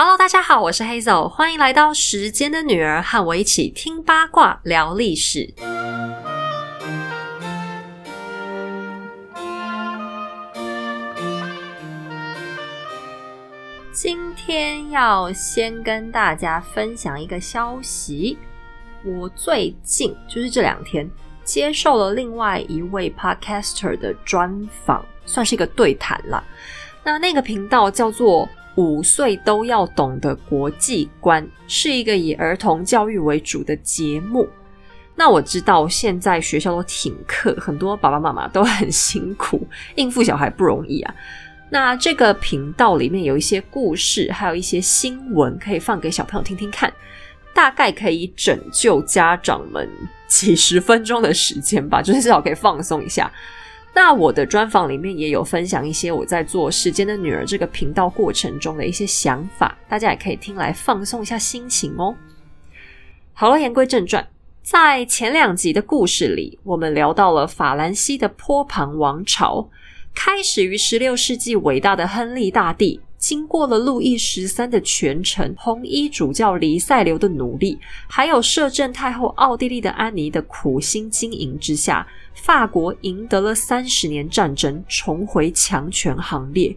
Hello，大家好，我是 Hazel，欢迎来到时间的女儿，和我一起听八卦聊历史。今天要先跟大家分享一个消息，我最近就是这两天接受了另外一位 podcaster 的专访，算是一个对谈了。那那个频道叫做。五岁都要懂的国际观是一个以儿童教育为主的节目。那我知道现在学校都停课，很多爸爸妈妈都很辛苦，应付小孩不容易啊。那这个频道里面有一些故事，还有一些新闻，可以放给小朋友听听看，大概可以拯救家长们几十分钟的时间吧，就是至少可以放松一下。那我的专访里面也有分享一些我在做《时间的女儿》这个频道过程中的一些想法，大家也可以听来放松一下心情哦。好了，言归正传，在前两集的故事里，我们聊到了法兰西的坡旁王朝，开始于十六世纪伟大的亨利大帝。经过了路易十三的全程红衣主教黎塞留的努力，还有摄政太后奥地利的安妮的苦心经营之下，法国赢得了三十年战争，重回强权行列。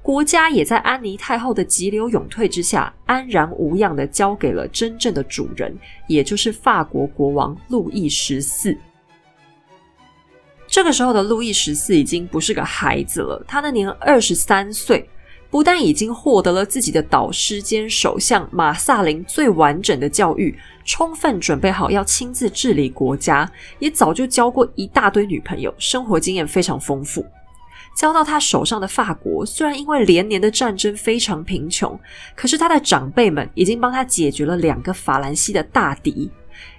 国家也在安妮太后的急流勇退之下，安然无恙的交给了真正的主人，也就是法国国王路易十四。这个时候的路易十四已经不是个孩子了，他那年二十三岁。不但已经获得了自己的导师兼首相马萨林最完整的教育，充分准备好要亲自治理国家，也早就交过一大堆女朋友，生活经验非常丰富。交到他手上的法国，虽然因为连年的战争非常贫穷，可是他的长辈们已经帮他解决了两个法兰西的大敌，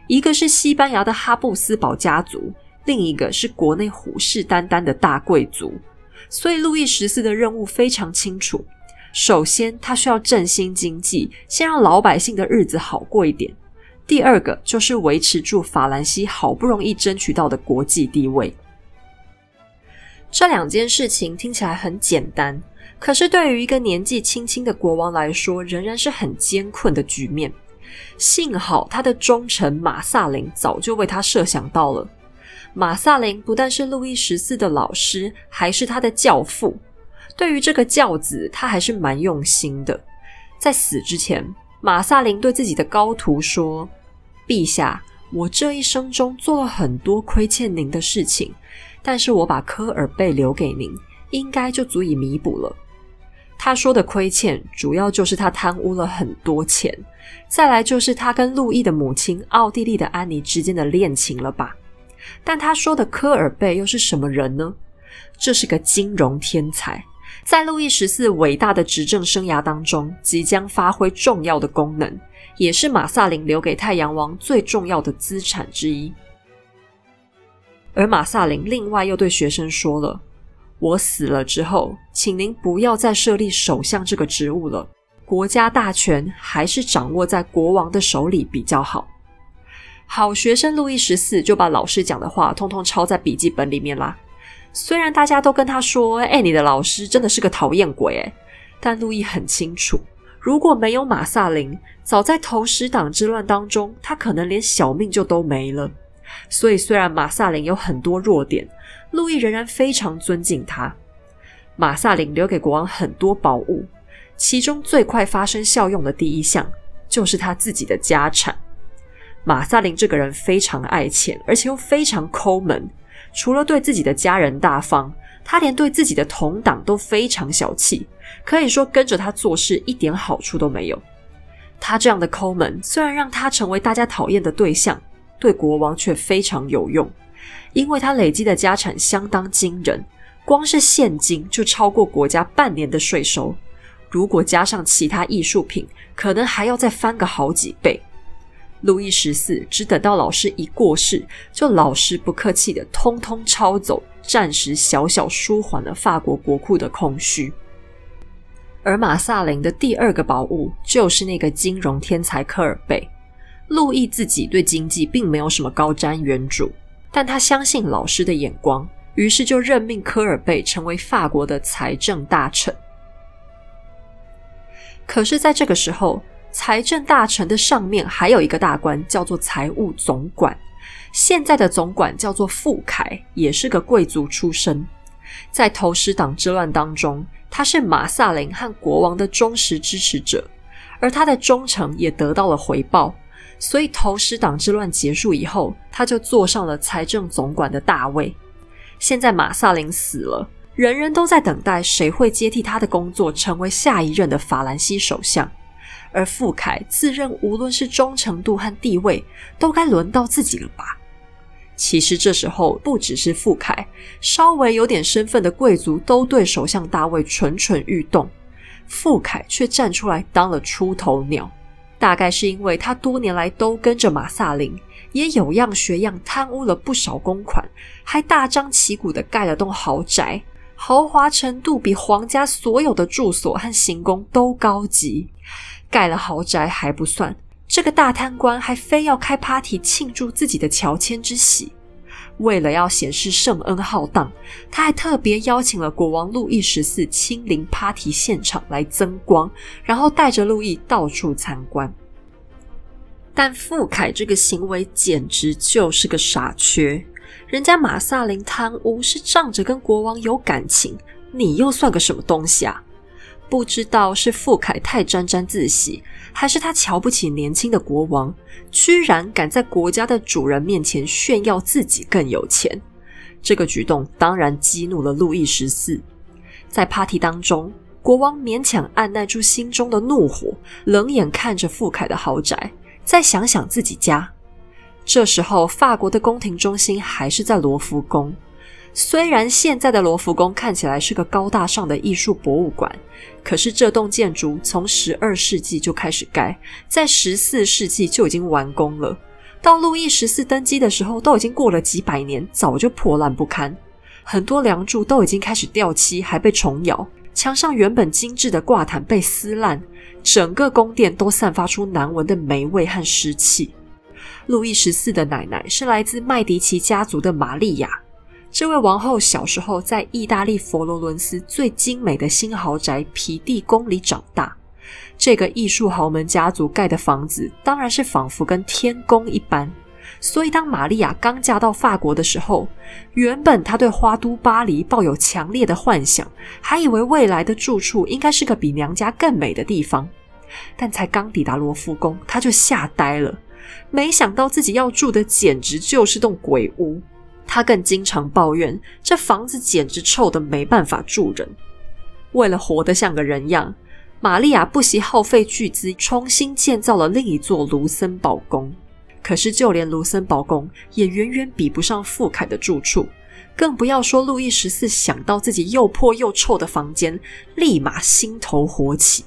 一个是西班牙的哈布斯堡家族，另一个是国内虎视眈眈的大贵族。所以，路易十四的任务非常清楚。首先，他需要振兴经济，先让老百姓的日子好过一点。第二个就是维持住法兰西好不容易争取到的国际地位。这两件事情听起来很简单，可是对于一个年纪轻轻的国王来说，仍然是很艰困的局面。幸好他的忠臣马萨林早就为他设想到了。马萨林不但是路易十四的老师，还是他的教父。对于这个教子，他还是蛮用心的。在死之前，马萨林对自己的高徒说：“陛下，我这一生中做了很多亏欠您的事情，但是我把科尔贝留给您，应该就足以弥补了。”他说的亏欠，主要就是他贪污了很多钱，再来就是他跟路易的母亲奥地利的安妮之间的恋情了吧。但他说的科尔贝又是什么人呢？这是个金融天才，在路易十四伟大的执政生涯当中，即将发挥重要的功能，也是马萨林留给太阳王最重要的资产之一。而马萨林另外又对学生说了：“我死了之后，请您不要再设立首相这个职务了，国家大权还是掌握在国王的手里比较好。”好学生路易十四就把老师讲的话通通抄在笔记本里面啦。虽然大家都跟他说：“哎，你的老师真的是个讨厌鬼。”哎，但路易很清楚，如果没有马萨林，早在投石党之乱当中，他可能连小命就都没了。所以，虽然马萨林有很多弱点，路易仍然非常尊敬他。马萨林留给国王很多宝物，其中最快发生效用的第一项，就是他自己的家产。马萨林这个人非常爱钱，而且又非常抠门。除了对自己的家人大方，他连对自己的同党都非常小气。可以说，跟着他做事一点好处都没有。他这样的抠门，虽然让他成为大家讨厌的对象，对国王却非常有用，因为他累积的家产相当惊人，光是现金就超过国家半年的税收。如果加上其他艺术品，可能还要再翻个好几倍。路易十四只等到老师一过世，就老实不客气的通通抄走，暂时小小舒缓了法国国库的空虚。而马萨林的第二个宝物就是那个金融天才科尔贝。路易自己对经济并没有什么高瞻远瞩，但他相信老师的眼光，于是就任命科尔贝成为法国的财政大臣。可是，在这个时候，财政大臣的上面还有一个大官，叫做财务总管。现在的总管叫做傅凯，也是个贵族出身。在投石党之乱当中，他是马萨林和国王的忠实支持者，而他的忠诚也得到了回报。所以，投石党之乱结束以后，他就坐上了财政总管的大位。现在马萨林死了，人人都在等待谁会接替他的工作，成为下一任的法兰西首相。而傅凯自认，无论是忠诚度和地位，都该轮到自己了吧？其实这时候，不只是傅凯，稍微有点身份的贵族都对首相大卫蠢蠢欲动。傅凯却站出来当了出头鸟，大概是因为他多年来都跟着马萨林，也有样学样贪污了不少公款，还大张旗鼓的盖了栋豪宅，豪华程度比皇家所有的住所和行宫都高级。盖了豪宅还不算。这个大贪官还非要开 party 庆祝自己的乔迁之喜，为了要显示圣恩浩荡，他还特别邀请了国王路易十四亲临 party 现场来增光，然后带着路易到处参观。但傅凯这个行为简直就是个傻缺，人家马萨林贪污是仗着跟国王有感情，你又算个什么东西啊？不知道是傅凯太沾沾自喜。还是他瞧不起年轻的国王，居然敢在国家的主人面前炫耀自己更有钱。这个举动当然激怒了路易十四。在 party 当中，国王勉强按耐住心中的怒火，冷眼看着傅凯的豪宅，再想想自己家。这时候，法国的宫廷中心还是在罗浮宫。虽然现在的罗浮宫看起来是个高大上的艺术博物馆，可是这栋建筑从十二世纪就开始盖，在十四世纪就已经完工了。到路易十四登基的时候，都已经过了几百年，早就破烂不堪。很多梁柱都已经开始掉漆，还被虫咬。墙上原本精致的挂毯被撕烂，整个宫殿都散发出难闻的霉味和湿气。路易十四的奶奶是来自麦迪奇家族的玛利亚。这位王后小时候在意大利佛罗伦斯最精美的新豪宅皮蒂宫里长大。这个艺术豪门家族盖的房子当然是仿佛跟天宫一般。所以，当玛利亚刚嫁到法国的时候，原本她对花都巴黎抱有强烈的幻想，还以为未来的住处应该是个比娘家更美的地方。但才刚抵达罗浮宫，她就吓呆了，没想到自己要住的简直就是栋鬼屋。他更经常抱怨，这房子简直臭的没办法住人。为了活得像个人样，玛利亚不惜耗费巨资，重新建造了另一座卢森堡宫。可是，就连卢森堡宫也远远比不上富凯的住处，更不要说路易十四想到自己又破又臭的房间，立马心头火起。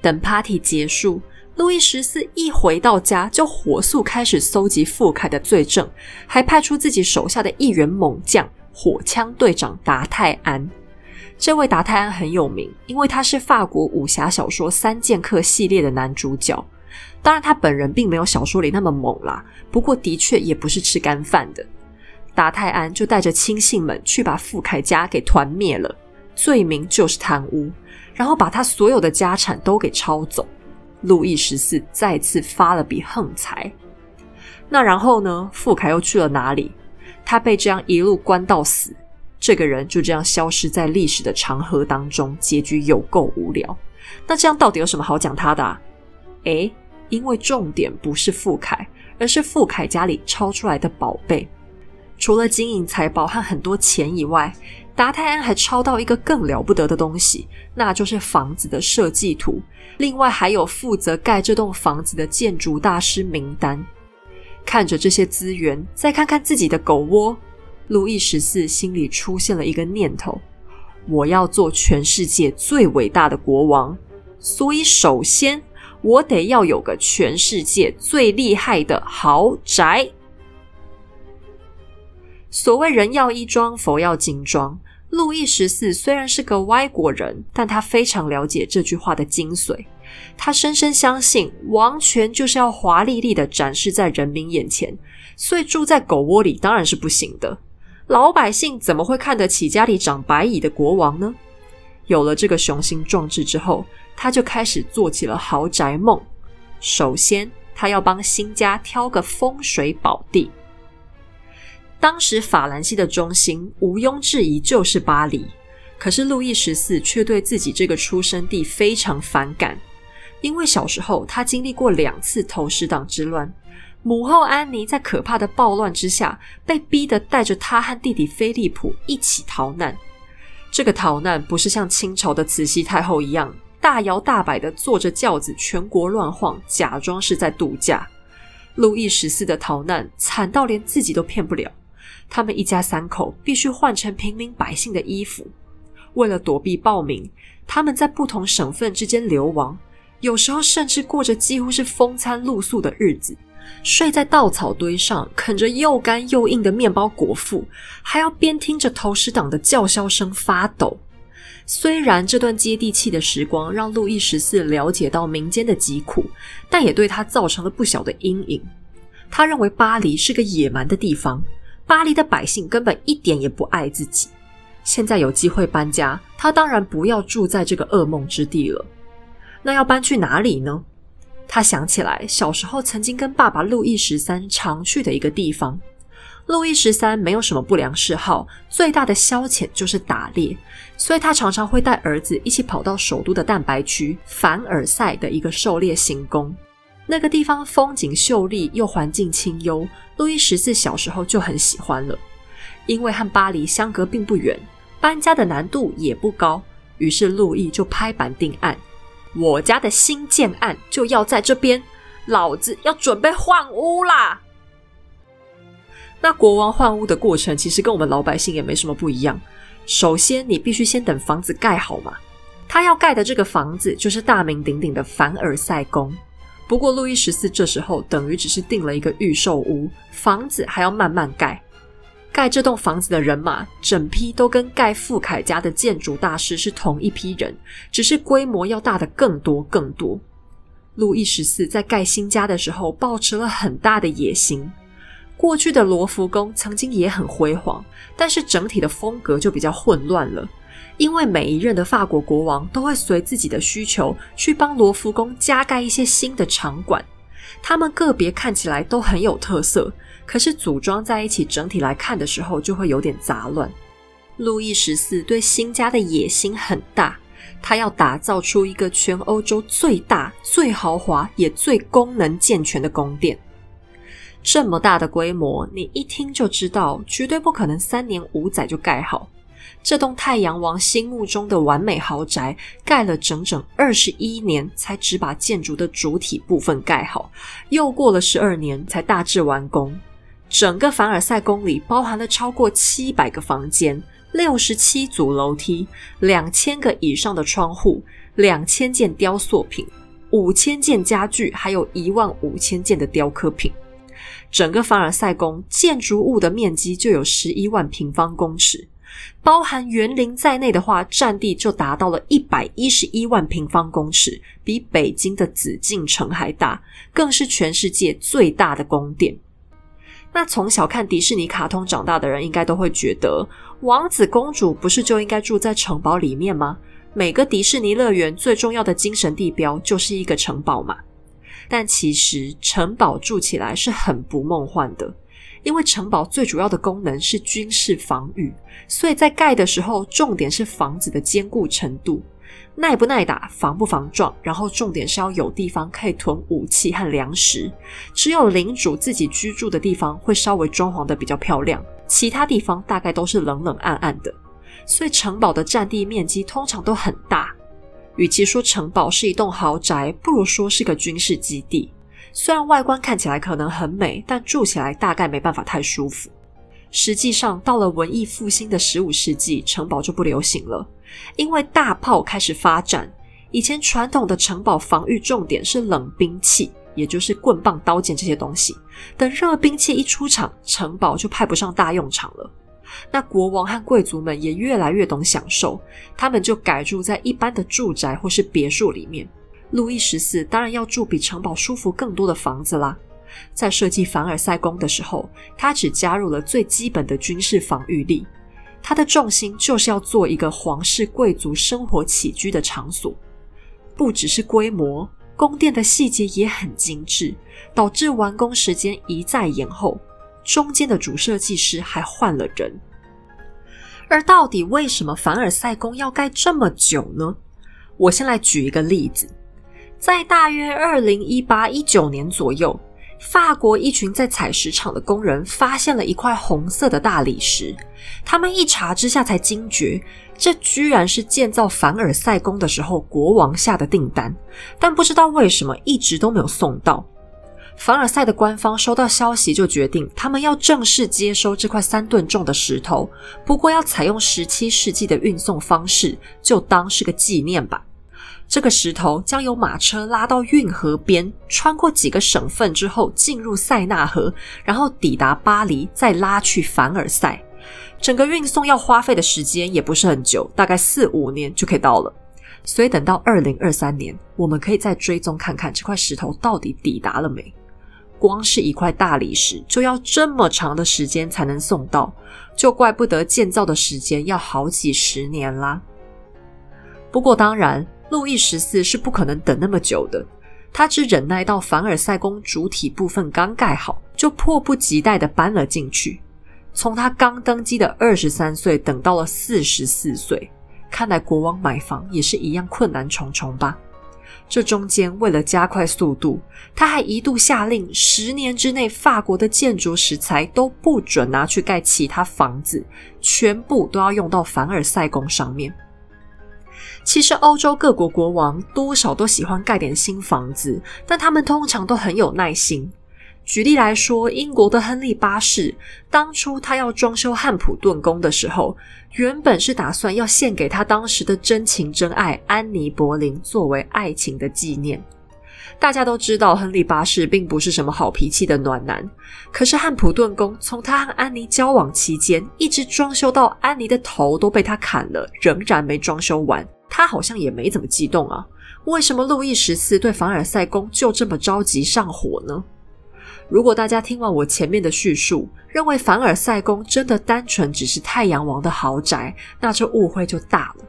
等 party 结束。路易十四一回到家，就火速开始搜集傅凯的罪证，还派出自己手下的一员猛将——火枪队长达泰安。这位达泰安很有名，因为他是法国武侠小说《三剑客》系列的男主角。当然，他本人并没有小说里那么猛啦，不过的确也不是吃干饭的。达泰安就带着亲信们去把傅凯家给团灭了，罪名就是贪污，然后把他所有的家产都给抄走。路易十四再次发了笔横财，那然后呢？傅凯又去了哪里？他被这样一路关到死，这个人就这样消失在历史的长河当中，结局有够无聊。那这样到底有什么好讲他的？啊诶，因为重点不是傅凯，而是傅凯家里抄出来的宝贝。除了金银财宝和很多钱以外，达泰安还抄到一个更了不得的东西，那就是房子的设计图。另外还有负责盖这栋房子的建筑大师名单。看着这些资源，再看看自己的狗窝，路易十四心里出现了一个念头：我要做全世界最伟大的国王，所以首先我得要有个全世界最厉害的豪宅。所谓人要衣装，佛要金装。路易十四虽然是个歪国人，但他非常了解这句话的精髓。他深深相信，王权就是要华丽丽的展示在人民眼前，所以住在狗窝里当然是不行的。老百姓怎么会看得起家里长白蚁的国王呢？有了这个雄心壮志之后，他就开始做起了豪宅梦。首先，他要帮新家挑个风水宝地。当时法兰西的中心毋庸置疑就是巴黎，可是路易十四却对自己这个出生地非常反感，因为小时候他经历过两次投石党之乱，母后安妮在可怕的暴乱之下被逼得带着他和弟弟菲利普一起逃难。这个逃难不是像清朝的慈禧太后一样大摇大摆的坐着轿子全国乱晃，假装是在度假。路易十四的逃难惨到连自己都骗不了。他们一家三口必须换成平民百姓的衣服，为了躲避暴民，他们在不同省份之间流亡，有时候甚至过着几乎是风餐露宿的日子，睡在稻草堆上，啃着又干又硬的面包果腹，还要边听着投石党的叫嚣声发抖。虽然这段接地气的时光让路易十四了解到民间的疾苦，但也对他造成了不小的阴影。他认为巴黎是个野蛮的地方。巴黎的百姓根本一点也不爱自己。现在有机会搬家，他当然不要住在这个噩梦之地了。那要搬去哪里呢？他想起来小时候曾经跟爸爸路易十三常去的一个地方。路易十三没有什么不良嗜好，最大的消遣就是打猎，所以他常常会带儿子一起跑到首都的蛋白区凡尔赛的一个狩猎行宫。那个地方风景秀丽又环境清幽，路易十四小时候就很喜欢了。因为和巴黎相隔并不远，搬家的难度也不高，于是路易就拍板定案：我家的新建案就要在这边，老子要准备换屋啦！那国王换屋的过程其实跟我们老百姓也没什么不一样。首先，你必须先等房子盖好嘛。他要盖的这个房子就是大名鼎鼎的凡尔赛宫。不过，路易十四这时候等于只是定了一个预售屋，房子还要慢慢盖。盖这栋房子的人马，整批都跟盖富凯家的建筑大师是同一批人，只是规模要大的更多更多。路易十四在盖新家的时候，抱持了很大的野心。过去的罗浮宫曾经也很辉煌，但是整体的风格就比较混乱了。因为每一任的法国国王都会随自己的需求去帮罗浮宫加盖一些新的场馆，他们个别看起来都很有特色，可是组装在一起整体来看的时候就会有点杂乱。路易十四对新家的野心很大，他要打造出一个全欧洲最大、最豪华也最功能健全的宫殿。这么大的规模，你一听就知道，绝对不可能三年五载就盖好。这栋太阳王心目中的完美豪宅，盖了整整二十一年，才只把建筑的主体部分盖好，又过了十二年才大致完工。整个凡尔赛宫里包含了超过七百个房间、六十七组楼梯、两千个以上的窗户、两千件雕塑品、五千件家具，还有一万五千件的雕刻品。整个凡尔赛宫建筑物的面积就有十一万平方公尺。包含园林在内的话，占地就达到了一百一十一万平方公尺，比北京的紫禁城还大，更是全世界最大的宫殿。那从小看迪士尼卡通长大的人，应该都会觉得，王子公主不是就应该住在城堡里面吗？每个迪士尼乐园最重要的精神地标就是一个城堡嘛。但其实城堡住起来是很不梦幻的。因为城堡最主要的功能是军事防御，所以在盖的时候，重点是房子的坚固程度，耐不耐打，防不防撞。然后重点是要有地方可以囤武器和粮食。只有领主自己居住的地方会稍微装潢的比较漂亮，其他地方大概都是冷冷暗暗的。所以城堡的占地面积通常都很大。与其说城堡是一栋豪宅，不如说是个军事基地。虽然外观看起来可能很美，但住起来大概没办法太舒服。实际上，到了文艺复兴的十五世纪，城堡就不流行了，因为大炮开始发展。以前传统的城堡防御重点是冷兵器，也就是棍棒、刀剑这些东西。等热兵器一出场，城堡就派不上大用场了。那国王和贵族们也越来越懂享受，他们就改住在一般的住宅或是别墅里面。路易十四当然要住比城堡舒服更多的房子啦。在设计凡尔赛宫的时候，他只加入了最基本的军事防御力。它的重心就是要做一个皇室贵族生活起居的场所。不只是规模，宫殿的细节也很精致，导致完工时间一再延后。中间的主设计师还换了人。而到底为什么凡尔赛宫要盖这么久呢？我先来举一个例子，在大约二零一八一九年左右。法国一群在采石场的工人发现了一块红色的大理石，他们一查之下才惊觉，这居然是建造凡尔赛宫的时候国王下的订单，但不知道为什么一直都没有送到。凡尔赛的官方收到消息就决定，他们要正式接收这块三吨重的石头，不过要采用十七世纪的运送方式，就当是个纪念吧。这个石头将由马车拉到运河边，穿过几个省份之后进入塞纳河，然后抵达巴黎，再拉去凡尔赛。整个运送要花费的时间也不是很久，大概四五年就可以到了。所以等到二零二三年，我们可以再追踪看看这块石头到底抵达了没。光是一块大理石就要这么长的时间才能送到，就怪不得建造的时间要好几十年啦。不过当然。路易十四是不可能等那么久的，他只忍耐到凡尔赛宫主体部分刚盖好，就迫不及待的搬了进去。从他刚登基的二十三岁等到了四十四岁，看来国王买房也是一样困难重重吧。这中间为了加快速度，他还一度下令，十年之内法国的建筑石材都不准拿去盖其他房子，全部都要用到凡尔赛宫上面。其实，欧洲各国国王多少都喜欢盖点新房子，但他们通常都很有耐心。举例来说，英国的亨利八世当初他要装修汉普顿宫的时候，原本是打算要献给他当时的真情真爱安妮·柏林作为爱情的纪念。大家都知道，亨利八世并不是什么好脾气的暖男。可是汉普顿宫从他和安妮交往期间，一直装修到安妮的头都被他砍了，仍然没装修完。他好像也没怎么激动啊，为什么路易十四对凡尔赛宫就这么着急上火呢？如果大家听完我前面的叙述，认为凡尔赛宫真的单纯只是太阳王的豪宅，那这误会就大了。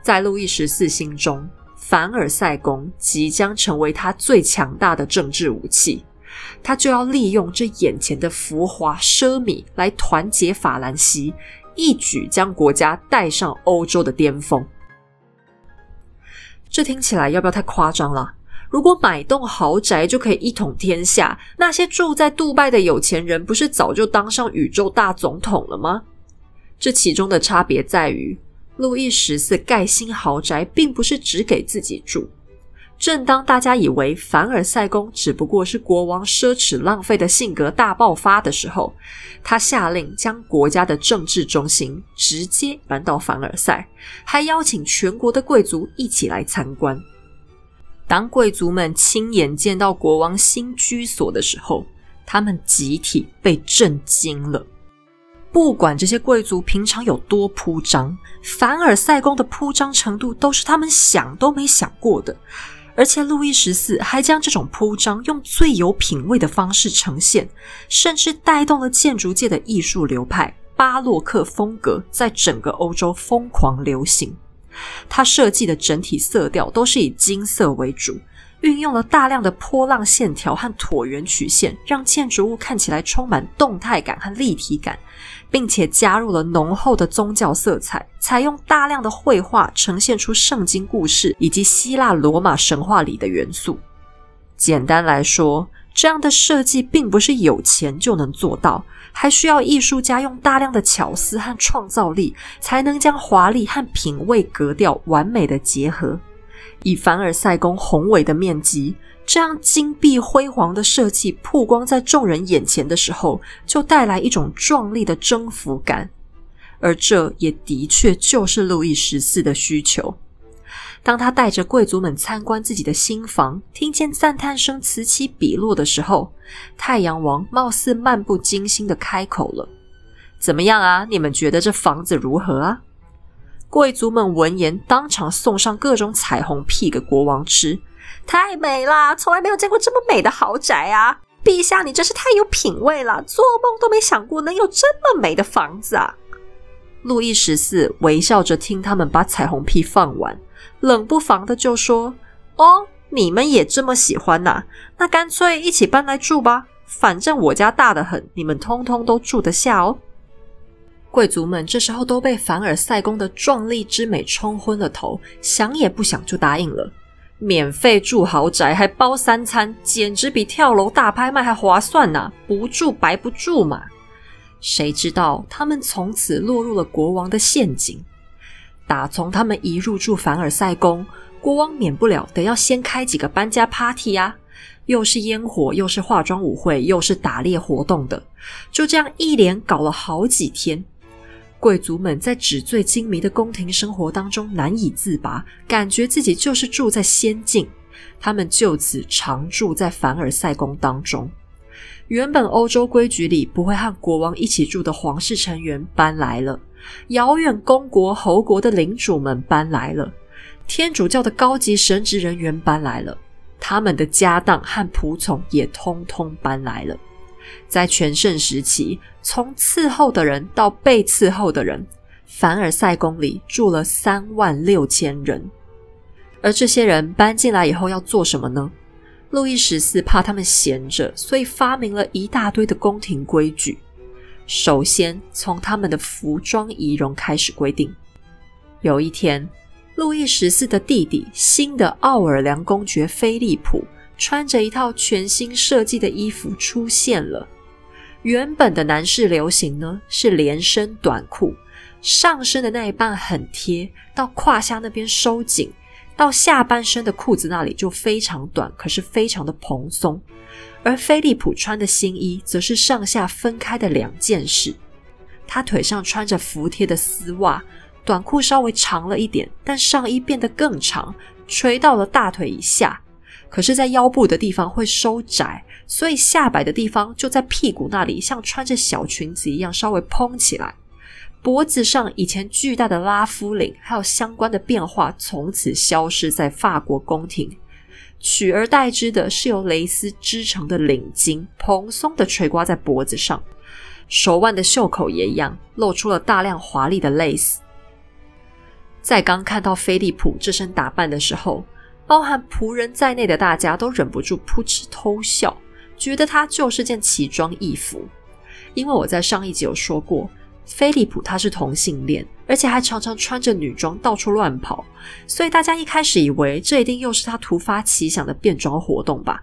在路易十四心中，凡尔赛宫即将成为他最强大的政治武器，他就要利用这眼前的浮华奢靡来团结法兰西，一举将国家带上欧洲的巅峰。这听起来要不要太夸张了？如果买栋豪宅就可以一统天下，那些住在杜拜的有钱人不是早就当上宇宙大总统了吗？这其中的差别在于，路易十四盖新豪宅并不是只给自己住。正当大家以为凡尔赛宫只不过是国王奢侈浪费的性格大爆发的时候，他下令将国家的政治中心直接搬到凡尔赛，还邀请全国的贵族一起来参观。当贵族们亲眼见到国王新居所的时候，他们集体被震惊了。不管这些贵族平常有多铺张，凡尔赛宫的铺张程度都是他们想都没想过的。而且，路易十四还将这种铺张用最有品味的方式呈现，甚至带动了建筑界的艺术流派巴洛克风格在整个欧洲疯狂流行。他设计的整体色调都是以金色为主，运用了大量的波浪线条和椭圆曲线，让建筑物看起来充满动态感和立体感。并且加入了浓厚的宗教色彩，采用大量的绘画呈现出圣经故事以及希腊罗马神话里的元素。简单来说，这样的设计并不是有钱就能做到，还需要艺术家用大量的巧思和创造力，才能将华丽和品味格调完美的结合。以凡尔赛宫宏伟的面积。这样金碧辉煌的设计曝光在众人眼前的时候，就带来一种壮丽的征服感，而这也的确就是路易十四的需求。当他带着贵族们参观自己的新房，听见赞叹声此起彼落的时候，太阳王貌似漫不经心的开口了：“怎么样啊？你们觉得这房子如何啊？”贵族们闻言，当场送上各种彩虹屁给国王吃。太美了，从来没有见过这么美的豪宅啊！陛下，你真是太有品味了，做梦都没想过能有这么美的房子啊！路易十四微笑着听他们把彩虹屁放完，冷不防的就说：“哦，你们也这么喜欢呐？那干脆一起搬来住吧，反正我家大的很，你们通通都住得下哦。”贵族们这时候都被凡尔赛宫的壮丽之美冲昏了头，想也不想就答应了。免费住豪宅还包三餐，简直比跳楼大拍卖还划算呐！不住白不住嘛。谁知道他们从此落入了国王的陷阱。打从他们一入住凡尔赛宫，国王免不了得要先开几个搬家 party 呀，又是烟火，又是化妆舞会，又是打猎活动的，就这样一连搞了好几天。贵族们在纸醉金迷的宫廷生活当中难以自拔，感觉自己就是住在仙境。他们就此常住在凡尔赛宫当中。原本欧洲规矩里不会和国王一起住的皇室成员搬来了，遥远公国侯国的领主们搬来了，天主教的高级神职人员搬来了，他们的家当和仆从也通通搬来了。在全盛时期，从伺候的人到被伺候的人，凡尔赛宫里住了三万六千人。而这些人搬进来以后要做什么呢？路易十四怕他们闲着，所以发明了一大堆的宫廷规矩。首先，从他们的服装仪容开始规定。有一天，路易十四的弟弟新的奥尔良公爵菲利普穿着一套全新设计的衣服出现了。原本的男士流行呢是连身短裤，上身的那一半很贴，到胯下那边收紧。到下半身的裤子那里就非常短，可是非常的蓬松。而菲利普穿的新衣则是上下分开的两件事。他腿上穿着服帖的丝袜，短裤稍微长了一点，但上衣变得更长，垂到了大腿以下。可是，在腰部的地方会收窄，所以下摆的地方就在屁股那里，像穿着小裙子一样稍微蓬起来。脖子上以前巨大的拉夫领，还有相关的变化，从此消失在法国宫廷，取而代之的是由蕾丝织成的领巾，蓬松的垂挂在脖子上，手腕的袖口也一样，露出了大量华丽的蕾丝。在刚看到菲利普这身打扮的时候，包含仆人在内的大家都忍不住扑哧偷笑，觉得他就是件奇装异服。因为我在上一集有说过。菲利普他是同性恋，而且还常常穿着女装到处乱跑，所以大家一开始以为这一定又是他突发奇想的变装活动吧。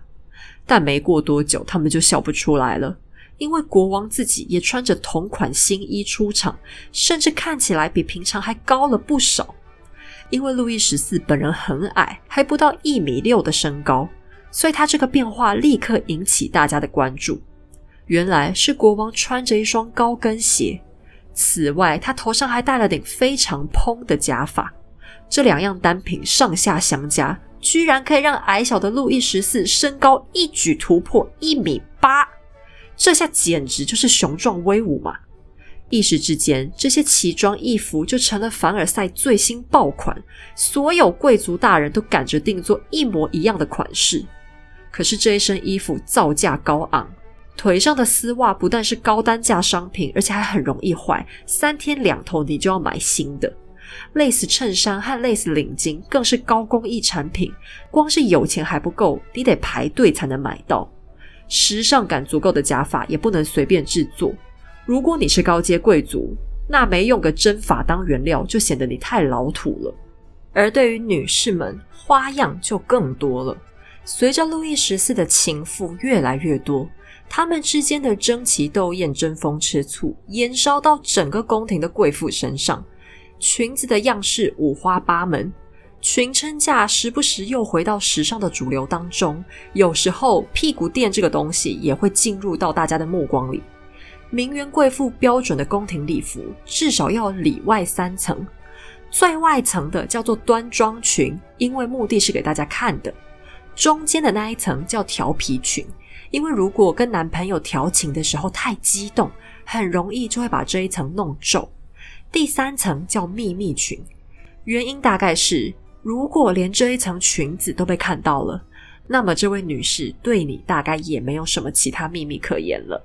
但没过多久，他们就笑不出来了，因为国王自己也穿着同款新衣出场，甚至看起来比平常还高了不少。因为路易十四本人很矮，还不到一米六的身高，所以他这个变化立刻引起大家的关注。原来是国王穿着一双高跟鞋。此外，他头上还戴了顶非常蓬的假发。这两样单品上下相加，居然可以让矮小的路易十四身高一举突破一米八。这下简直就是雄壮威武嘛！一时之间，这些奇装异服就成了凡尔赛最新爆款，所有贵族大人都赶着定做一模一样的款式。可是这一身衣服造价高昂。腿上的丝袜不但是高单价商品，而且还很容易坏，三天两头你就要买新的。类似衬衫和类似领巾更是高工艺产品，光是有钱还不够，你得排队才能买到。时尚感足够的假发也不能随便制作。如果你是高阶贵族，那没用个针法当原料，就显得你太老土了。而对于女士们，花样就更多了。随着路易十四的情妇越来越多。他们之间的争奇斗艳、争风吃醋，延烧到整个宫廷的贵妇身上。裙子的样式五花八门，裙撑架时不时又回到时尚的主流当中。有时候，屁股垫这个东西也会进入到大家的目光里。名媛贵妇标准的宫廷礼服，至少要里外三层。最外层的叫做端庄裙，因为目的是给大家看的。中间的那一层叫调皮裙。因为如果跟男朋友调情的时候太激动，很容易就会把这一层弄皱。第三层叫秘密裙，原因大概是如果连这一层裙子都被看到了，那么这位女士对你大概也没有什么其他秘密可言了。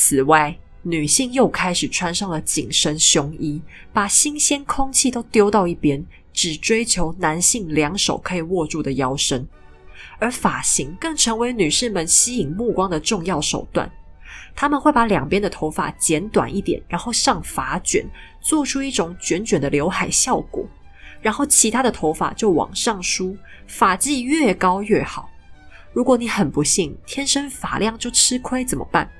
此外，女性又开始穿上了紧身胸衣，把新鲜空气都丢到一边，只追求男性两手可以握住的腰身。而发型更成为女士们吸引目光的重要手段。他们会把两边的头发剪短一点，然后上发卷，做出一种卷卷的刘海效果。然后其他的头发就往上梳，发髻越高越好。如果你很不幸天生发量就吃亏怎么办？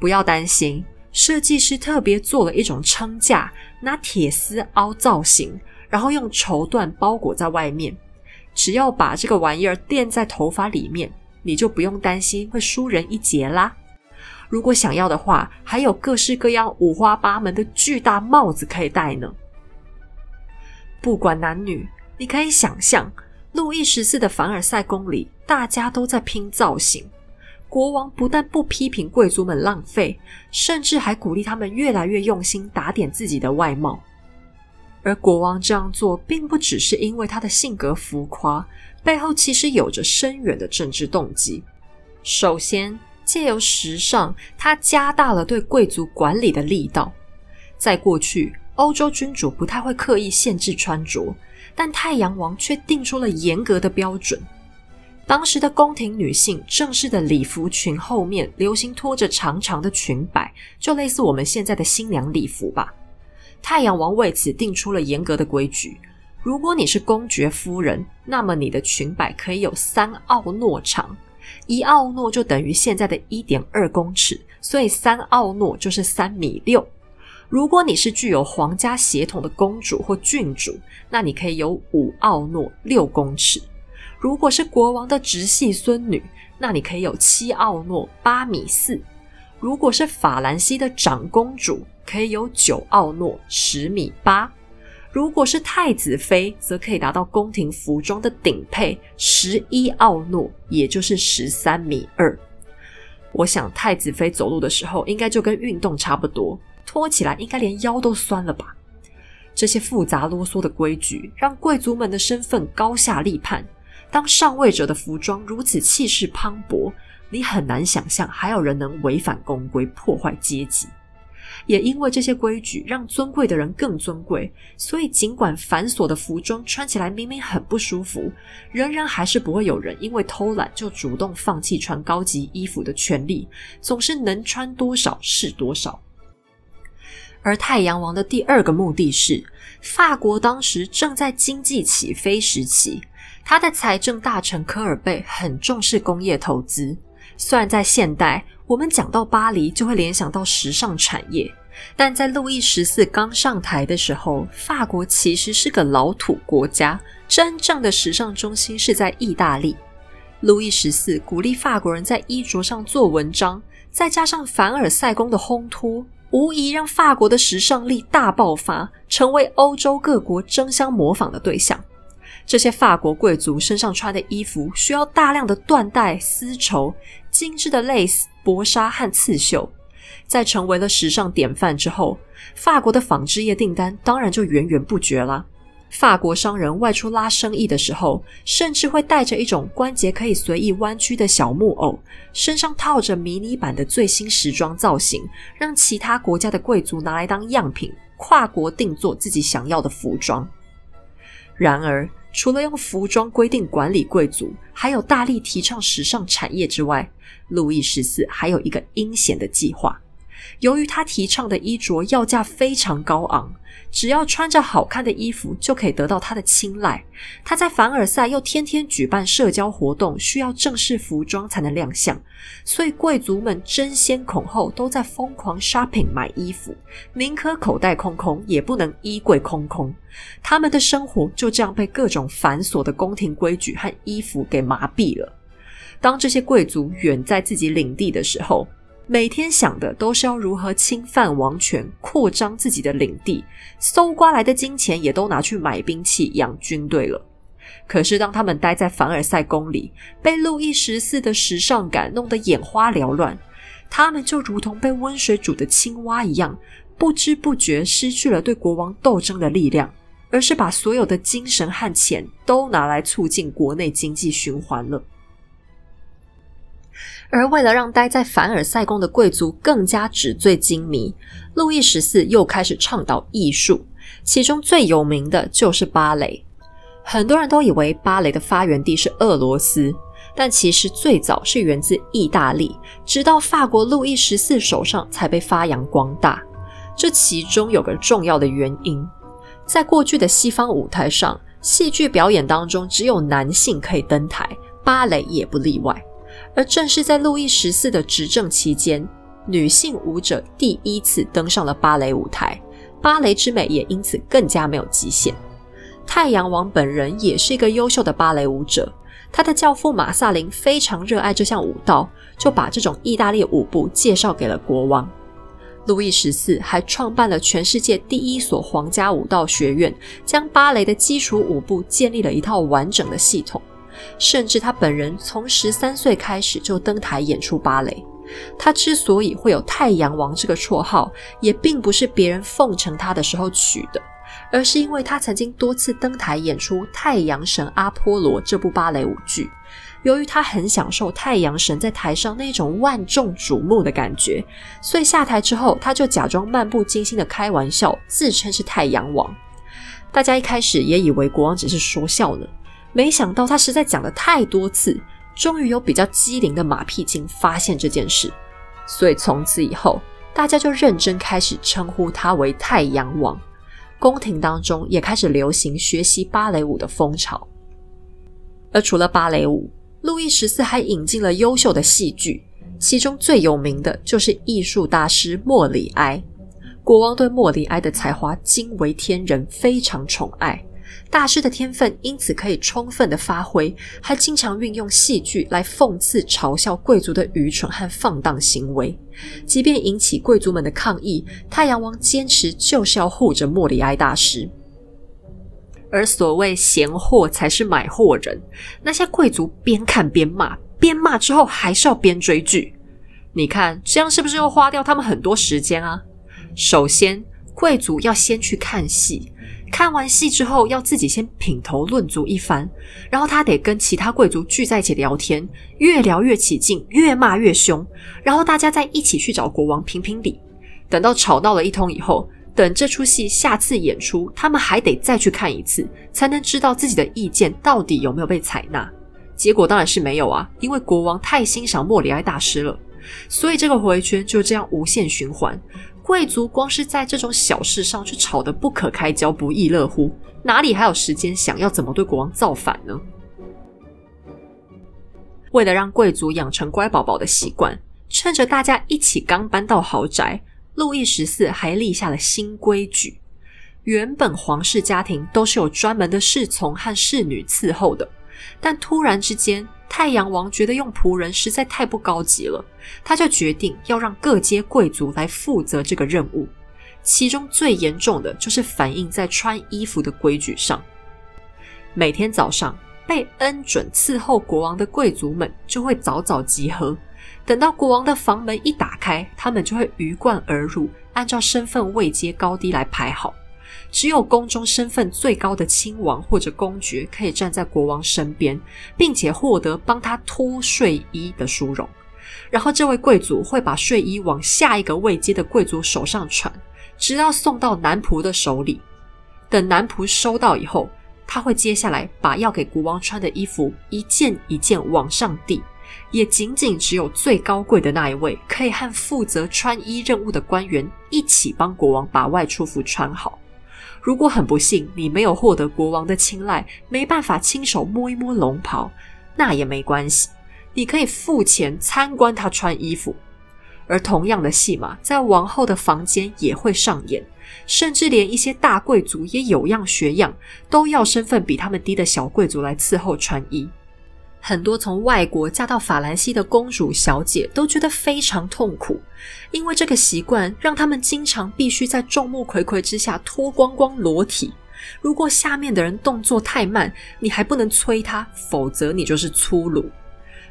不要担心，设计师特别做了一种撑架，拿铁丝凹造型，然后用绸缎包裹在外面。只要把这个玩意儿垫在头发里面，你就不用担心会输人一截啦。如果想要的话，还有各式各样五花八门的巨大帽子可以戴呢。不管男女，你可以想象，路易十四的凡尔赛宫里，大家都在拼造型。国王不但不批评贵族们浪费，甚至还鼓励他们越来越用心打点自己的外貌。而国王这样做，并不只是因为他的性格浮夸，背后其实有着深远的政治动机。首先，借由时尚，他加大了对贵族管理的力道。在过去，欧洲君主不太会刻意限制穿着，但太阳王却定出了严格的标准。当时的宫廷女性正式的礼服裙后面流行拖着长长的裙摆，就类似我们现在的新娘礼服吧。太阳王为此定出了严格的规矩：如果你是公爵夫人，那么你的裙摆可以有三奥诺长，一奥诺就等于现在的一点二公尺，所以三奥诺就是三米六。如果你是具有皇家血统的公主或郡主，那你可以有五奥诺六公尺；如果是国王的直系孙女，那你可以有七奥诺八米四；如果是法兰西的长公主，可以有九奥诺十米八，如果是太子妃，则可以达到宫廷服装的顶配十一奥诺，也就是十三米二。我想太子妃走路的时候，应该就跟运动差不多，拖起来应该连腰都酸了吧？这些复杂啰嗦的规矩，让贵族们的身份高下立判。当上位者的服装如此气势磅礴，你很难想象还有人能违反宫规，破坏阶级。也因为这些规矩让尊贵的人更尊贵，所以尽管繁琐的服装穿起来明明很不舒服，仍然还是不会有人因为偷懒就主动放弃穿高级衣服的权利，总是能穿多少是多少。而太阳王的第二个目的是，法国当时正在经济起飞时期，他的财政大臣科尔贝很重视工业投资，虽然在现代。我们讲到巴黎，就会联想到时尚产业，但在路易十四刚上台的时候，法国其实是个老土国家，真正的时尚中心是在意大利。路易十四鼓励法国人在衣着上做文章，再加上凡尔赛宫的烘托，无疑让法国的时尚力大爆发，成为欧洲各国争相模仿的对象。这些法国贵族身上穿的衣服需要大量的缎带、丝绸、精致的蕾丝、薄纱和刺绣。在成为了时尚典范之后，法国的纺织业订单当然就源源不绝啦。法国商人外出拉生意的时候，甚至会带着一种关节可以随意弯曲的小木偶，身上套着迷你版的最新时装造型，让其他国家的贵族拿来当样品，跨国定做自己想要的服装。然而，除了用服装规定管理贵族，还有大力提倡时尚产业之外，路易十四还有一个阴险的计划。由于他提倡的衣着要价非常高昂。只要穿着好看的衣服，就可以得到他的青睐。他在凡尔赛又天天举办社交活动，需要正式服装才能亮相，所以贵族们争先恐后都在疯狂 shopping 买衣服，宁可口袋空空，也不能衣柜空空。他们的生活就这样被各种繁琐的宫廷规矩和衣服给麻痹了。当这些贵族远在自己领地的时候，每天想的都是要如何侵犯王权、扩张自己的领地，搜刮来的金钱也都拿去买兵器、养军队了。可是，当他们待在凡尔赛宫里，被路易十四的时尚感弄得眼花缭乱，他们就如同被温水煮的青蛙一样，不知不觉失去了对国王斗争的力量，而是把所有的精神和钱都拿来促进国内经济循环了。而为了让待在凡尔赛宫的贵族更加纸醉金迷，路易十四又开始倡导艺术，其中最有名的就是芭蕾。很多人都以为芭蕾的发源地是俄罗斯，但其实最早是源自意大利，直到法国路易十四手上才被发扬光大。这其中有个重要的原因，在过去的西方舞台上，戏剧表演当中只有男性可以登台，芭蕾也不例外。而正是在路易十四的执政期间，女性舞者第一次登上了芭蕾舞台，芭蕾之美也因此更加没有极限。太阳王本人也是一个优秀的芭蕾舞者，他的教父马萨林非常热爱这项舞蹈，就把这种意大利舞步介绍给了国王。路易十四还创办了全世界第一所皇家舞蹈学院，将芭蕾的基础舞步建立了一套完整的系统。甚至他本人从十三岁开始就登台演出芭蕾。他之所以会有“太阳王”这个绰号，也并不是别人奉承他的时候取的，而是因为他曾经多次登台演出《太阳神阿波罗》这部芭蕾舞剧。由于他很享受太阳神在台上那种万众瞩目的感觉，所以下台之后，他就假装漫不经心的开玩笑，自称是太阳王。大家一开始也以为国王只是说笑呢。没想到他实在讲了太多次，终于有比较机灵的马屁精发现这件事，所以从此以后，大家就认真开始称呼他为太阳王。宫廷当中也开始流行学习芭蕾舞的风潮。而除了芭蕾舞，路易十四还引进了优秀的戏剧，其中最有名的就是艺术大师莫里埃。国王对莫里埃的才华惊为天人，非常宠爱。大师的天分因此可以充分的发挥，还经常运用戏剧来讽刺、嘲笑贵族的愚蠢和放荡行为。即便引起贵族们的抗议，太阳王坚持就是要护着莫里埃大师。而所谓闲货才是买货人，那些贵族边看边骂，边骂之后还是要边追剧。你看这样是不是又花掉他们很多时间啊？首先，贵族要先去看戏。看完戏之后，要自己先品头论足一番，然后他得跟其他贵族聚在一起聊天，越聊越起劲，越骂越凶，然后大家再一起去找国王评评理。等到吵闹了一通以后，等这出戏下次演出，他们还得再去看一次，才能知道自己的意见到底有没有被采纳。结果当然是没有啊，因为国王太欣赏莫里埃大师了，所以这个回圈就这样无限循环。贵族光是在这种小事上就吵得不可开交、不亦乐乎，哪里还有时间想要怎么对国王造反呢？为了让贵族养成乖宝宝的习惯，趁着大家一起刚搬到豪宅，路易十四还立下了新规矩：原本皇室家庭都是有专门的侍从和侍女伺候的，但突然之间。太阳王觉得用仆人实在太不高级了，他就决定要让各阶贵族来负责这个任务。其中最严重的就是反映在穿衣服的规矩上。每天早上，被恩准伺候国王的贵族们就会早早集合，等到国王的房门一打开，他们就会鱼贯而入，按照身份位阶高低来排好。只有宫中身份最高的亲王或者公爵可以站在国王身边，并且获得帮他脱睡衣的殊荣。然后，这位贵族会把睡衣往下一个位阶的贵族手上传，直到送到男仆的手里。等男仆收到以后，他会接下来把要给国王穿的衣服一件一件往上递。也仅仅只有最高贵的那一位，可以和负责穿衣任务的官员一起帮国王把外出服穿好。如果很不幸你没有获得国王的青睐，没办法亲手摸一摸龙袍，那也没关系，你可以付钱参观他穿衣服。而同样的戏码在王后的房间也会上演，甚至连一些大贵族也有样学样，都要身份比他们低的小贵族来伺候穿衣。很多从外国嫁到法兰西的公主小姐都觉得非常痛苦，因为这个习惯让他们经常必须在众目睽睽之下脱光光裸体。如果下面的人动作太慢，你还不能催他，否则你就是粗鲁。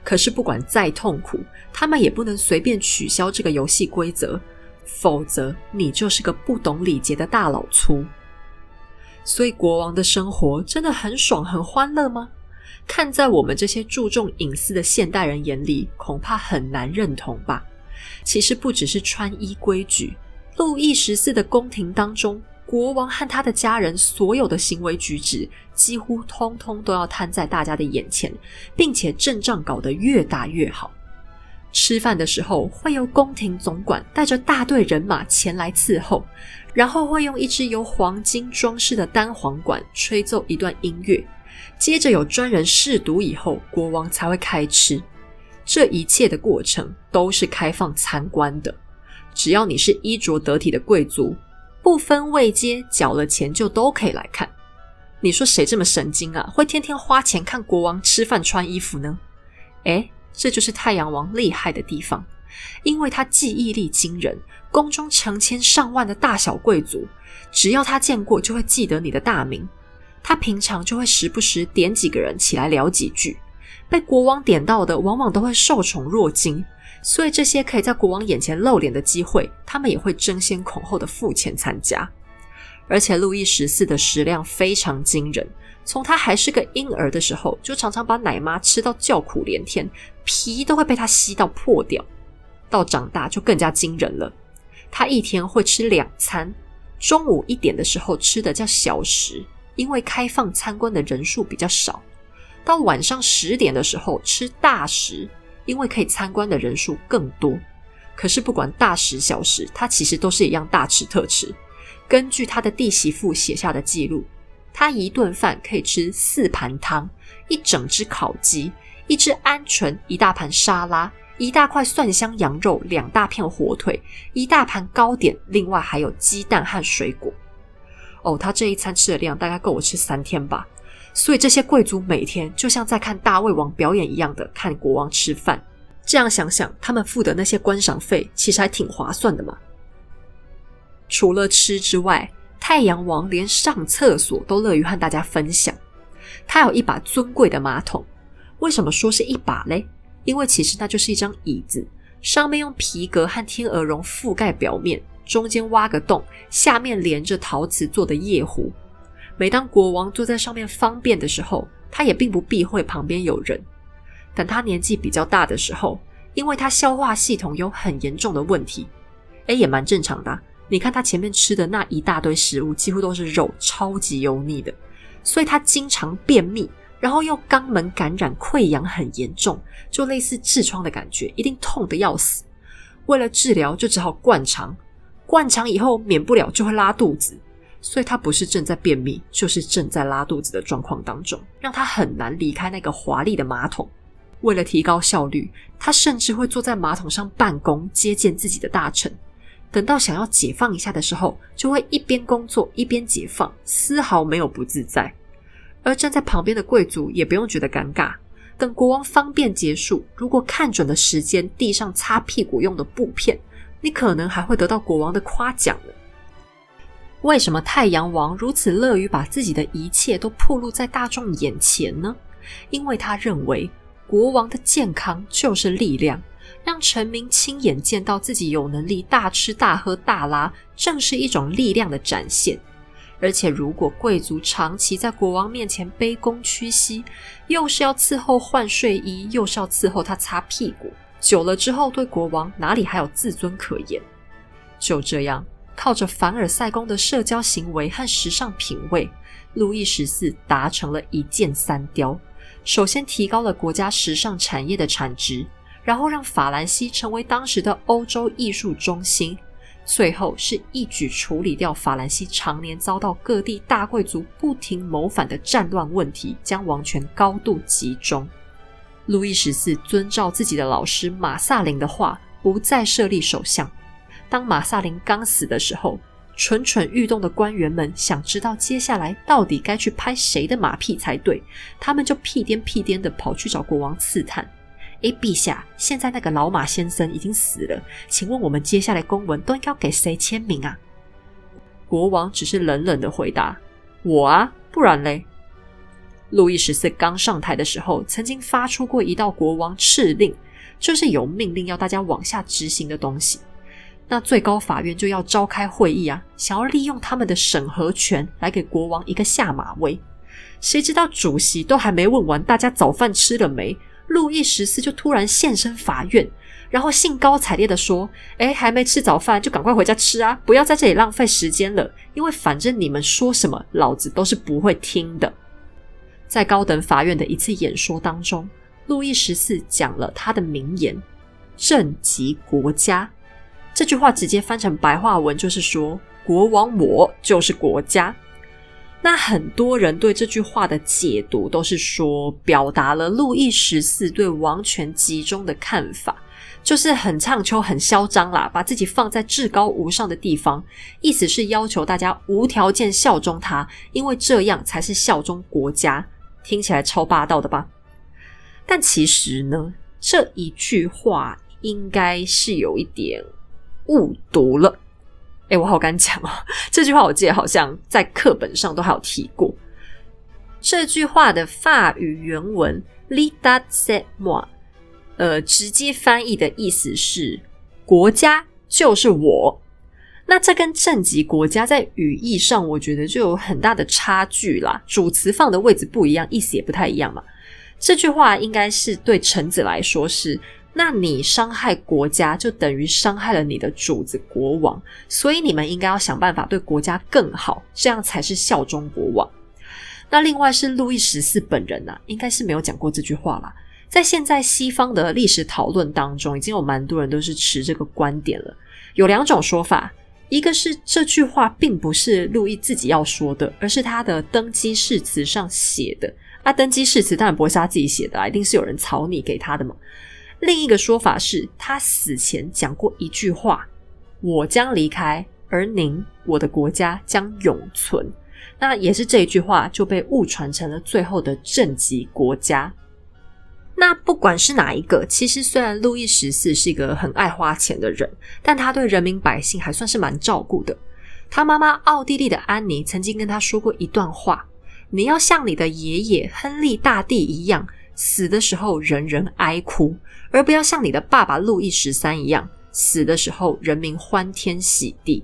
可是不管再痛苦，他们也不能随便取消这个游戏规则，否则你就是个不懂礼节的大老粗。所以国王的生活真的很爽很欢乐吗？看在我们这些注重隐私的现代人眼里，恐怕很难认同吧。其实不只是穿衣规矩，路易十四的宫廷当中，国王和他的家人所有的行为举止，几乎通通都要摊在大家的眼前，并且阵仗搞得越大越好。吃饭的时候，会由宫廷总管带着大队人马前来伺候，然后会用一支由黄金装饰的单簧管吹奏一段音乐，接着有专人试毒以后，国王才会开吃。这一切的过程都是开放参观的，只要你是衣着得体的贵族，不分位阶，缴了钱就都可以来看。你说谁这么神经啊？会天天花钱看国王吃饭穿衣服呢？诶这就是太阳王厉害的地方，因为他记忆力惊人，宫中成千上万的大小贵族，只要他见过，就会记得你的大名。他平常就会时不时点几个人起来聊几句，被国王点到的，往往都会受宠若惊。所以这些可以在国王眼前露脸的机会，他们也会争先恐后的付钱参加。而且路易十四的食量非常惊人。从他还是个婴儿的时候，就常常把奶妈吃到叫苦连天，皮都会被他吸到破掉。到长大就更加惊人了，他一天会吃两餐，中午一点的时候吃的叫小食，因为开放参观的人数比较少；到晚上十点的时候吃大食，因为可以参观的人数更多。可是不管大食小食，他其实都是一样大吃特吃。根据他的弟媳妇写下的记录。他一顿饭可以吃四盘汤，一整只烤鸡，一只鹌鹑，一大盘沙拉，一大块蒜香羊肉，两大片火腿，一大盘糕点，另外还有鸡蛋和水果。哦，他这一餐吃的量大概够我吃三天吧。所以这些贵族每天就像在看大胃王表演一样的看国王吃饭。这样想想，他们付的那些观赏费其实还挺划算的嘛。除了吃之外，太阳王连上厕所都乐于和大家分享。他有一把尊贵的马桶，为什么说是一把嘞？因为其实那就是一张椅子，上面用皮革和天鹅绒覆盖表面，中间挖个洞，下面连着陶瓷做的夜壶。每当国王坐在上面方便的时候，他也并不避讳旁边有人。等他年纪比较大的时候，因为他消化系统有很严重的问题，诶，也蛮正常的。你看他前面吃的那一大堆食物，几乎都是肉，超级油腻的，所以他经常便秘，然后又肛门感染溃疡很严重，就类似痔疮的感觉，一定痛得要死。为了治疗，就只好灌肠，灌肠以后免不了就会拉肚子，所以他不是正在便秘，就是正在拉肚子的状况当中，让他很难离开那个华丽的马桶。为了提高效率，他甚至会坐在马桶上办公，接见自己的大臣。等到想要解放一下的时候，就会一边工作一边解放，丝毫没有不自在。而站在旁边的贵族也不用觉得尴尬。等国王方便结束，如果看准了时间，地上擦屁股用的布片，你可能还会得到国王的夸奖呢。为什么太阳王如此乐于把自己的一切都暴露在大众眼前呢？因为他认为国王的健康就是力量。让臣民亲眼见到自己有能力大吃大喝大拉，正是一种力量的展现。而且，如果贵族长期在国王面前卑躬屈膝，又是要伺候换睡衣，又是要伺候他擦屁股，久了之后，对国王哪里还有自尊可言？就这样，靠着凡尔赛宫的社交行为和时尚品味，路易十四达成了一箭三雕：首先，提高了国家时尚产业的产值。然后让法兰西成为当时的欧洲艺术中心，最后是一举处理掉法兰西常年遭到各地大贵族不停谋反的战乱问题，将王权高度集中。路易十四遵照自己的老师马萨林的话，不再设立首相。当马萨林刚死的时候，蠢蠢欲动的官员们想知道接下来到底该去拍谁的马屁才对，他们就屁颠屁颠的跑去找国王刺探。哎，陛下，现在那个老马先生已经死了，请问我们接下来公文都应该给谁签名啊？国王只是冷冷的回答：“我啊，不然嘞。”路易十四刚上台的时候，曾经发出过一道国王敕令，就是有命令要大家往下执行的东西。那最高法院就要召开会议啊，想要利用他们的审核权来给国王一个下马威。谁知道主席都还没问完，大家早饭吃了没？路易十四就突然现身法院，然后兴高采烈的说：“哎，还没吃早饭就赶快回家吃啊！不要在这里浪费时间了，因为反正你们说什么，老子都是不会听的。”在高等法院的一次演说当中，路易十四讲了他的名言：“政及国家。”这句话直接翻成白话文就是说：“国王我就是国家。”那很多人对这句话的解读都是说，表达了路易十四对王权集中的看法，就是很唱秋、很嚣张啦，把自己放在至高无上的地方，意思是要求大家无条件效忠他，因为这样才是效忠国家。听起来超霸道的吧？但其实呢，这一句话应该是有一点误读了。哎，我好敢讲哦！这句话我记得好像在课本上都还有提过。这句话的法语原文 “l'État c'est moi”，呃，直接翻译的意思是“国家就是我”。那这跟正极国家在语义上，我觉得就有很大的差距啦。主词放的位置不一样，意思也不太一样嘛。这句话应该是对臣子来说是：那你伤害国家，就等于伤害了你的主子国王，所以你们应该要想办法对国家更好，这样才是效忠国王。那另外是路易十四本人呐，应该是没有讲过这句话啦。在现在西方的历史讨论当中，已经有蛮多人都是持这个观点了。有两种说法。一个是这句话并不是路易自己要说的，而是他的登基誓词上写的。啊，登基誓词当然不是他自己写的，一定是有人草拟给他的嘛。另一个说法是他死前讲过一句话：“我将离开，而您，我的国家将永存。”那也是这一句话就被误传成了最后的政绩国家。那不管是哪一个，其实虽然路易十四是一个很爱花钱的人，但他对人民百姓还算是蛮照顾的。他妈妈奥地利的安妮曾经跟他说过一段话：“你要像你的爷爷亨利大帝一样，死的时候人人哀哭，而不要像你的爸爸路易十三一样，死的时候人民欢天喜地。”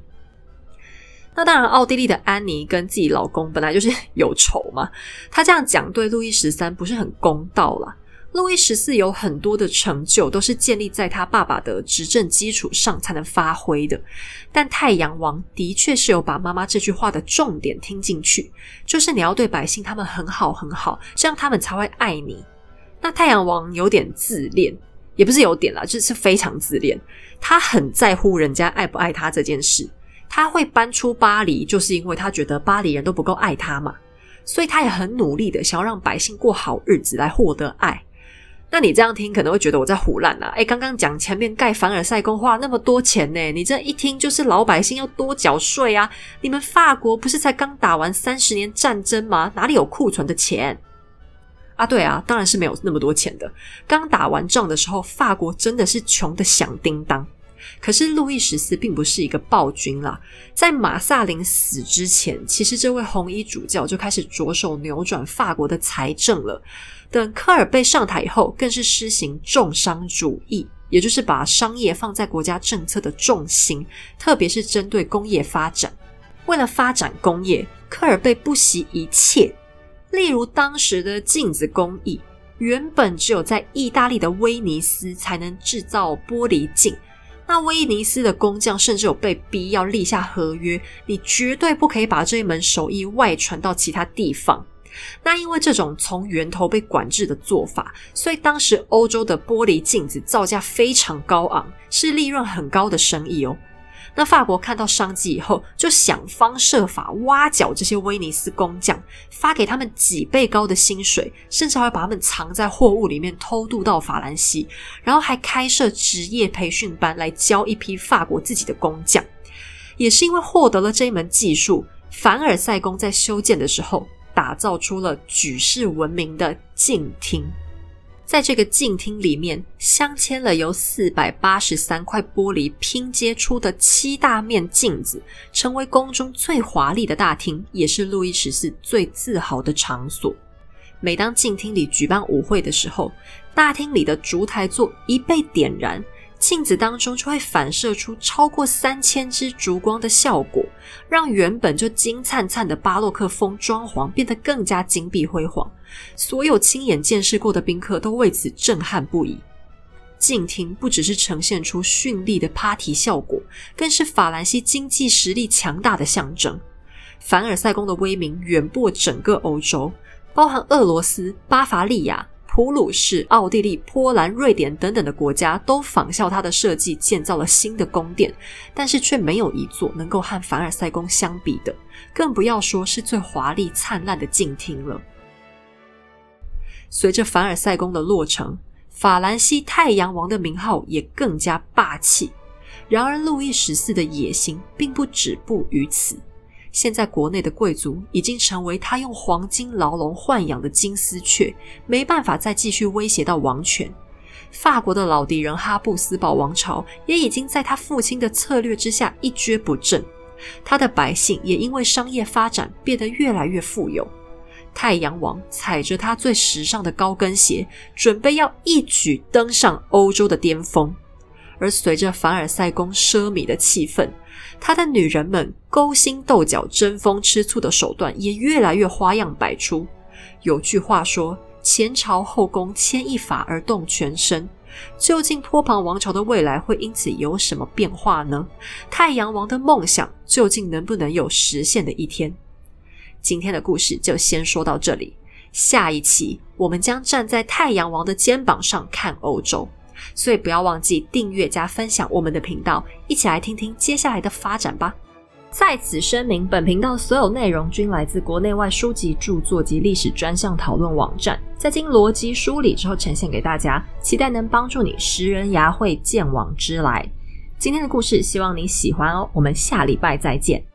那当然，奥地利的安妮跟自己老公本来就是有仇嘛，他这样讲对路易十三不是很公道了。路易十四有很多的成就，都是建立在他爸爸的执政基础上才能发挥的。但太阳王的确是有把妈妈这句话的重点听进去，就是你要对百姓他们很好很好，这样他们才会爱你。那太阳王有点自恋，也不是有点啦，就是非常自恋。他很在乎人家爱不爱他这件事。他会搬出巴黎，就是因为他觉得巴黎人都不够爱他嘛，所以他也很努力的想要让百姓过好日子，来获得爱。那你这样听可能会觉得我在胡乱啊？哎，刚刚讲前面盖凡尔赛宫花那么多钱呢，你这一听就是老百姓要多缴税啊！你们法国不是才刚打完三十年战争吗？哪里有库存的钱啊？对啊，当然是没有那么多钱的。刚打完仗的时候，法国真的是穷的响叮当。可是路易十四并不是一个暴君啦，在马萨林死之前，其实这位红衣主教就开始着手扭转法国的财政了。等科尔贝上台以后，更是施行重商主义，也就是把商业放在国家政策的重心，特别是针对工业发展。为了发展工业，科尔贝不惜一切，例如当时的镜子工艺，原本只有在意大利的威尼斯才能制造玻璃镜。那威尼斯的工匠甚至有被逼要立下合约，你绝对不可以把这一门手艺外传到其他地方。那因为这种从源头被管制的做法，所以当时欧洲的玻璃镜子造价非常高昂，是利润很高的生意哦。那法国看到商机以后，就想方设法挖角这些威尼斯工匠，发给他们几倍高的薪水，甚至还把他们藏在货物里面偷渡到法兰西，然后还开设职业培训班来教一批法国自己的工匠。也是因为获得了这一门技术，凡尔赛宫在修建的时候。打造出了举世闻名的镜厅，在这个镜厅里面，镶嵌了由四百八十三块玻璃拼接出的七大面镜子，成为宫中最华丽的大厅，也是路易十四最自豪的场所。每当镜厅里举办舞会的时候，大厅里的烛台座一被点燃，镜子当中就会反射出超过三千支烛光的效果，让原本就金灿灿的巴洛克风装潢变得更加金碧辉煌。所有亲眼见识过的宾客都为此震撼不已。镜厅不只是呈现出绚丽的 party 效果，更是法兰西经济实力强大的象征。凡尔赛宫的威名远播整个欧洲，包含俄罗斯、巴伐利亚。普鲁士、奥地利、波兰、瑞典等等的国家都仿效他的设计建造了新的宫殿，但是却没有一座能够和凡尔赛宫相比的，更不要说是最华丽灿烂的镜厅了。随着凡尔赛宫的落成，法兰西太阳王的名号也更加霸气。然而，路易十四的野心并不止步于此。现在国内的贵族已经成为他用黄金牢笼豢养的金丝雀，没办法再继续威胁到王权。法国的老敌人哈布斯堡王朝也已经在他父亲的策略之下一蹶不振，他的百姓也因为商业发展变得越来越富有。太阳王踩着他最时尚的高跟鞋，准备要一举登上欧洲的巅峰。而随着凡尔赛宫奢靡的气氛，他的女人们勾心斗角、争风吃醋的手段也越来越花样百出。有句话说：“前朝后宫牵一发而动全身。”究竟波旁王朝的未来会因此有什么变化呢？太阳王的梦想究竟能不能有实现的一天？今天的故事就先说到这里，下一期我们将站在太阳王的肩膀上看欧洲。所以不要忘记订阅加分享我们的频道，一起来听听接下来的发展吧。在此声明，本频道所有内容均来自国内外书籍著作及历史专项讨论网站，在经逻辑梳理之后呈现给大家，期待能帮助你识人牙慧，见往知来。今天的故事希望你喜欢哦，我们下礼拜再见。